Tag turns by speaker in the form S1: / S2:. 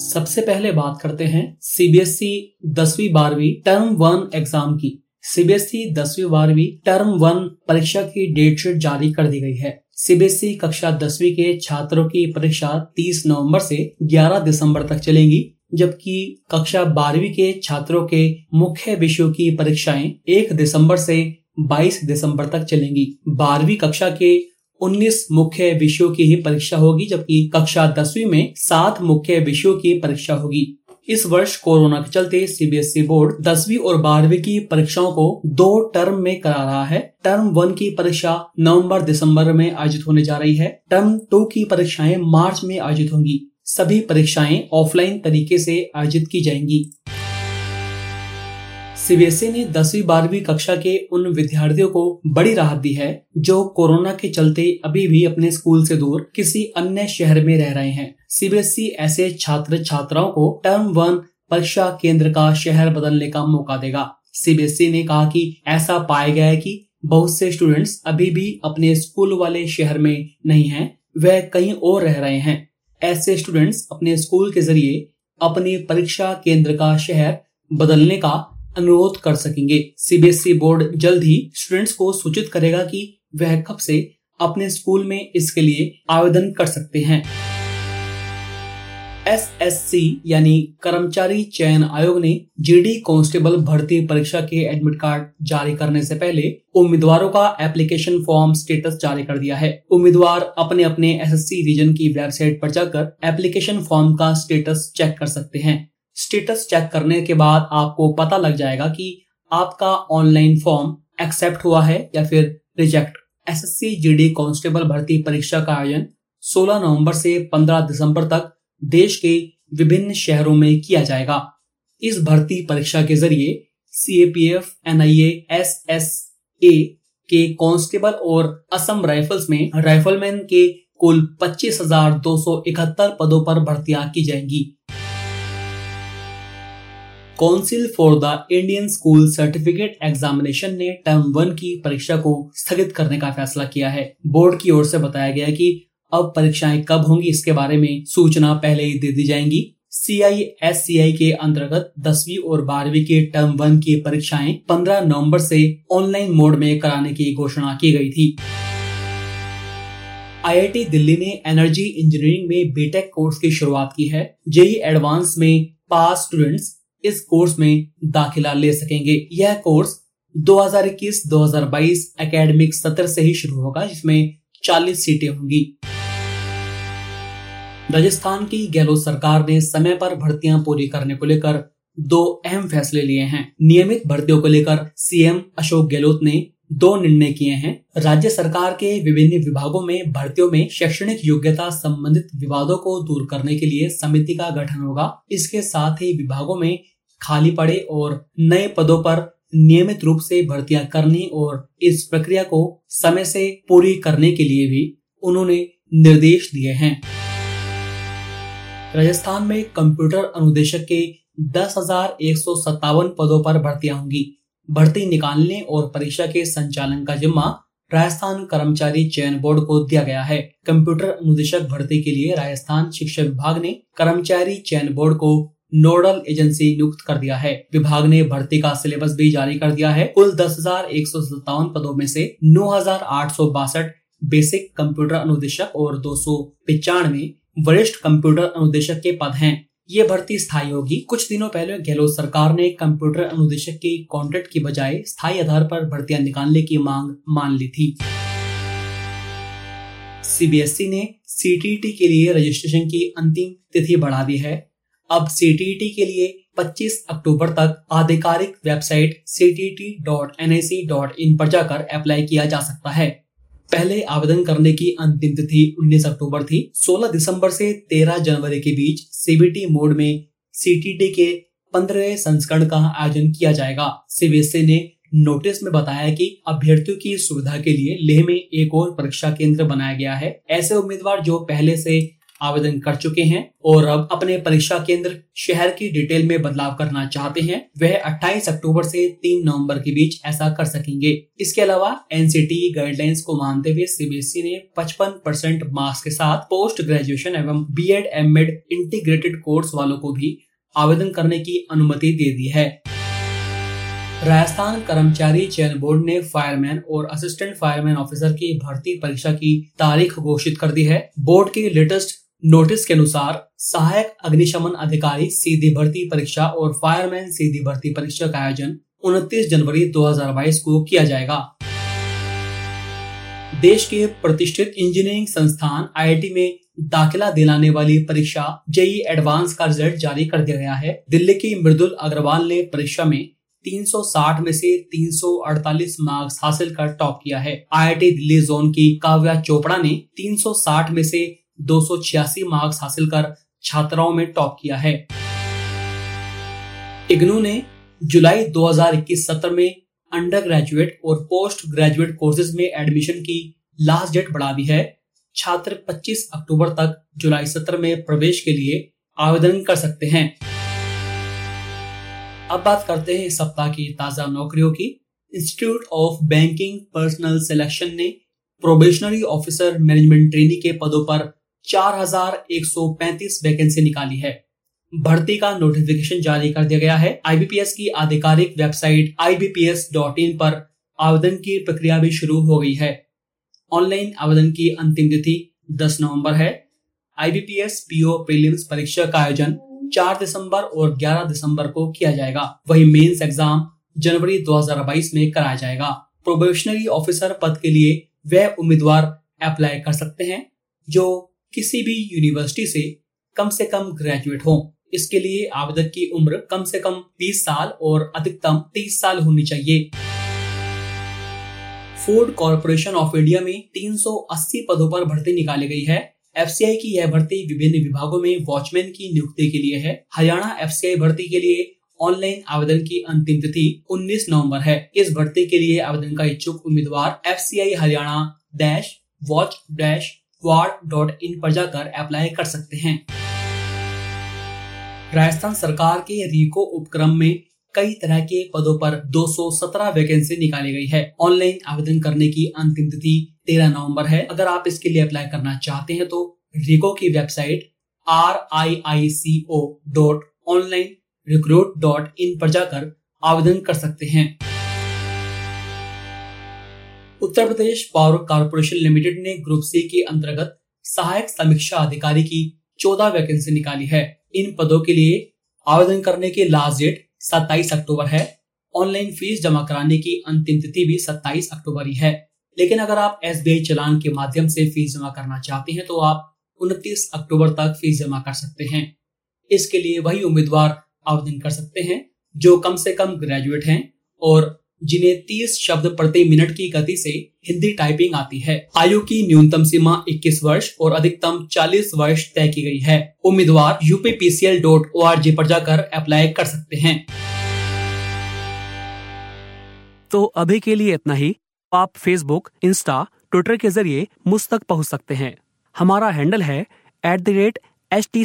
S1: सबसे पहले बात करते हैं सीबीएसई दसवीं बारहवीं टर्म वन एग्ज़ाम की। सीबीएसई दसवीं बारहवीं टर्म वन परीक्षा की डेट शीट जारी कर दी गई है। सीबीएसई कक्षा दसवीं के छात्रों की परीक्षा 30 नवंबर से 11 दिसंबर तक चलेगी, जबकि कक्षा बारहवीं के छात्रों के मुख्य विषयों की परीक्षाएँ 1 दिसंबर से 22 दिसंबर तक चलेंगी। बारहवीं कक्षा के 19 मुख्य विषयों की ही परीक्षा होगी, जबकि कक्षा दसवीं में सात मुख्य विषयों की परीक्षा होगी। इस वर्ष कोरोना के चलते सीबीएसई बोर्ड दसवीं और बारहवीं की परीक्षाओं को दो टर्म में करा रहा है। टर्म वन की परीक्षा नवंबर दिसंबर में आयोजित होने जा रही है। टर्म टू की परीक्षाएँ मार्च में आयोजित होंगी। सभी परीक्षाएँ ऑफलाइन तरीके से आयोजित की जाएँगी। सीबीएसई ने दसवीं, बारहवीं कक्षा के उन विद्यार्थियों को बड़ी राहत दी है, जो कोरोना के चलते अभी भी अपने स्कूल से दूर किसी अन्य शहर में रह रहे हैं। सीबीएसई ऐसे छात्र छात्राओं को टर्म वन परीक्षा केंद्र का शहर बदलने का मौका देगा। सीबीएसई ने कहा कि ऐसा पाया गया है कि बहुत से स्टूडेंट्स अभी भी अपने स्कूल वाले शहर में नहीं हैं वह कहीं और रह रहे हैं। ऐसे स्टूडेंट्स अपने स्कूल के ज़रिए अपनी परीक्षा केंद्र का शहर बदलने का अनुरोध कर सकेंगे। सीबीएसई बोर्ड जल्द ही स्टूडेंट्स को सूचित करेगा कि वह कब से अपने स्कूल में इसके लिए आवेदन कर सकते हैं। एसएससी यानी कर्मचारी चयन आयोग ने जीडी कांस्टेबल भर्ती परीक्षा के एडमिट कार्ड जारी करने से पहले उम्मीदवारों का एप्लीकेशन फॉर्म स्टेटस जारी कर दिया है। उम्मीदवार अपने अपने एसएससी रीजन की वेबसाइट पर जाकर एप्लीकेशन फॉर्म का स्टेटस चेक कर सकते हैं। स्टेटस चेक करने के बाद आपको पता लग जाएगा कि आपका ऑनलाइन फॉर्म एक्सेप्ट हुआ है या फिर रिजेक्ट एसएससी जीडी कांस्टेबल भर्ती परीक्षा का आयोजन 16 नवंबर से 15 दिसंबर तक देश के विभिन्न शहरों में किया जाएगा। इस भर्ती परीक्षा के ज़रिए C A P F N I S S A के कांस्टेबल और असम राइफल्स में राइफलमैन के कुल पच्चीस हज़ार दो सौ इकहत्तर पदों पर भर्तियाँ की जाएँगी। Council for the Indian school certificate examination ने टर्म वन की परीक्षा को स्थगित करने का फैसला किया है। बोर्ड की ओर से बताया गया कि अब परीक्षाएँ कब होंगी, इसके बारे में सूचना पहले ही दे दी जाएँगी। सी आई एस सी आई के अंतर्गत दसवीं और बारहवीं के टर्म वन की परीक्षाएँ 15 नवंबर से ऑनलाइन मोड में कराने की घोषणा की गई थी। आईआईटी दिल्ली ने एनर्जी इंजीनियरिंग में बीटेक कोर्स की शुरुआत की है। जेई एडवांस में पास स्टूडेंट्स इस कोर्स में दाखिला ले सकेंगे। यह कोर्स 2021-2022 एकेडमिक सत्र से ही शुरू होगा, जिसमें 40 सीटें होंगी। राजस्थान की गहलोत सरकार ने समय पर भर्तियाँ पूरी करने को लेकर दो अहम फैसले लिए हैं। नियमित भर्तियों को लेकर सीएम अशोक गहलोत ने दो निर्णय किए हैं। राज्य सरकार के विभिन्न विभागों में, भर्तियों में शैक्षणिक योग्यता संबंधित विवादों को दूर करने के लिए समिति का गठन होगा। इसके साथ ही विभागों में खाली पड़े और नए पदों पर नियमित रूप से भर्तियाँ करने और इस प्रक्रिया को समय से पूरी करने के लिए भी उन्होंने निर्देश दिए हैं। राजस्थान में कंप्यूटर अनुदेशक के दस पदों पर भर्तियाँ होंगी। भर्ती निकालने और परीक्षा के संचालन का जिम्मा राजस्थान कर्मचारी चयन बोर्ड को दिया गया है। कंप्यूटर अनुदेशक भर्ती के लिए राजस्थान शिक्षा विभाग ने कर्मचारी चयन बोर्ड को नोडल एजेंसी नियुक्त कर दिया है। विभाग ने भर्ती का सिलेबस भी जारी कर दिया है। कुल दस हज़ार एक सौ सत्तावन पदों में से नौ हज़ार आठ सौ बासठ बेसिक कंप्यूटर अनुदेशक और दो सौ पिचानवे वरिष्ठ कंप्यूटर अनुदेशक के पद हैं। ये भर्ती स्थायी होगी। कुछ दिनों पहले गहलोत सरकार ने कंप्यूटर अनुदेशक के कॉन्ट्रैक्ट की बजाय स्थायी आधार पर भर्तियाँ निकालने की मांग मान ली थी। सीबीएसई ने सीटीटी के लिए रजिस्ट्रेशन की अंतिम तिथि बढ़ा दी है। अब सीटीटी के लिए 25 अक्टूबर तक आधिकारिक वेबसाइट ctt.nic.in पर जाकर अप्लाई किया जा सकता है। पहले आवेदन करने की अंतिम तिथि 19 अक्टूबर थी। 16 दिसंबर से 13 जनवरी के बीच सीबीटी मोड में सीटीटी के पंद्रह संस्करण का आयोजन किया जाएगा। सीबीएसई ने नोटिस में बताया कि अभ्यर्थियों की सुविधा के लिए लेह में एक और परीक्षा केंद्र बनाया गया है। ऐसे उम्मीदवार जो पहले से आवेदन कर चुके हैं और अब अपने परीक्षा केंद्र शहर की डिटेल में बदलाव करना चाहते हैं, वह 28 अक्टूबर से 3 नवंबर के बीच ऐसा कर सकेंगे। इसके अलावा, एनसीटी गाइडलाइंस को मानते हुए सीबीएसई ने 55 परसेंट मार्क्स के साथ पोस्ट ग्रेजुएशन एवं B Ed M Ed integrated course वालों को भी आवेदन करने की अनुमति दे दी है। राजस्थान कर्मचारी चयन बोर्ड ने फायरमैन और असिस्टेंट फायरमैन ऑफिसर की भर्ती परीक्षा की तारीख घोषित कर दी है। बोर्ड के लेटेस्ट नोटिस के अनुसार, सहायक अग्निशमन अधिकारी सीधी भर्ती परीक्षा और फायरमैन सीधी भर्ती परीक्षा का आयोजन 29 जनवरी 2022 को किया जाएगा। देश के प्रतिष्ठित इंजीनियरिंग संस्थान आईआईटी में दाखिला दिलाने वाली परीक्षा जेई एडवांस का रिज़ल्ट जारी कर दिया गया है। दिल्ली की मृदुल अग्रवाल ने परीक्षा में 360 में से 348 मार्क्स हासिल कर टॉप किया है। आईआईटी दिल्ली जोन की काव्या चोपड़ा ने 360 में से दो सौ छियासी मार्क्स हासिल कर छात्राओं में टॉप किया है। इग्नू ने जुलाई 2021 सत्र में अंडर ग्रेजुएट और पोस्ट ग्रेजुएट कोर्सेज में एडमिशन की लास्ट डेट बढ़ा दी है। छात्र 25 अक्टूबर तक जुलाई सत्र में प्रवेश के लिए आवेदन कर सकते हैं। अब बात करते हैं सप्ताह की ताज़ा नौकरियों की। Institute of banking personnel selection ने प्रोबेशनरी ऑफिसर मैनेजमेंट ट्रेनी के पदों पर 4,135 वैकेंसी निकाली है। भर्ती का नोटिफिकेशन जारी कर दिया गया है। आईबीपीएस की आधिकारिक वेबसाइट आई पर आवेदन की प्रक्रिया भी शुरू हो गई है। ऑनलाइन आवेदन की अंतिम तिथि 10 नवंबर है। आईबीपीएस पीओ प्रीलिम्स परीक्षा का आयोजन 4 दिसंबर और 11 दिसंबर को किया जाएगा। वही मेंस एग्ज़ाम जनवरी 2022 में कराया जाएगा। प्रोबेशनरी ऑफिसर पद के लिए वह उम्मीदवार अप्लाई कर सकते हैं जो किसी भी यूनिवर्सिटी से कम से कम ग्रेजुएट हो। इसके लिए आवेदक की उम्र कम से कम 20 साल और अधिकतम 30 साल होनी चाहिए। फ़ूड कॉरपोरेशन ऑफ़ इंडिया में 380 पदों पर भर्ती निकाली गई है। एफसीआई की यह भर्ती विभिन्न विभागों में वॉचमैन की नियुक्ति के लिए है। हरियाणा एफसीआई भर्ती के लिए ऑनलाइन आवेदन की अंतिम तिथि 19 नवंबर है। इस भर्ती के लिए आवेदन का इच्छुक उम्मीदवार FCI Haryana dash watch dash ward dot in पर जाकर अप्लाई कर सकते हैं। राजस्थान सरकार के रिको उपक्रम में कई तरह के पदों पर 217 वैकेंसी निकाली गई है। ऑनलाइन आवेदन करने की अंतिम तिथि 13 नवंबर है। अगर आप इसके लिए अप्लाई करना चाहते हैं तो रिको की website R I I C O dot online recruit dot in पर जाकर आवेदन कर सकते हैं। Uttar Pradesh power corporation limited ने ग्रुप सी के अंतर्गत सहायक समीक्षा अधिकारी की चौदह वैकेंसी निकाली है। इन पदों के लिए आवेदन करने की लास्ट डेट 27 अक्टूबर है। ऑनलाइन फ़ीस जमा कराने की अंतिम तिथि भी 27 अक्टूबर ही है। लेकिन अगर आप एस चलान के माध्यम से फ़ीस जमा करना चाहते हैं तो आप 29 अक्टूबर तक फ़ीस जमा कर सकते हैं। इसके लिए वही उम्मीदवार आवेदन कर सकते हैं, जो कम से कम ग्रेजुएट हैं और जिन्हें 30 शब्द प्रति मिनट की गति से हिंदी टाइपिंग आती है। आयु की न्यूनतम सीमा 21 वर्ष और अधिकतम 40 वर्ष तय की गई है। उम्मीदवार UPPCL dot O R G पर जाकर अप्लाई कर सकते हैं।
S2: तो अभी के लिए इतना ही। आप फेसबुक इंस्टा ट्विटर के ज़रिए मुझ तक पहुँच सकते हैं। हमारा हैंडल है at the rate H T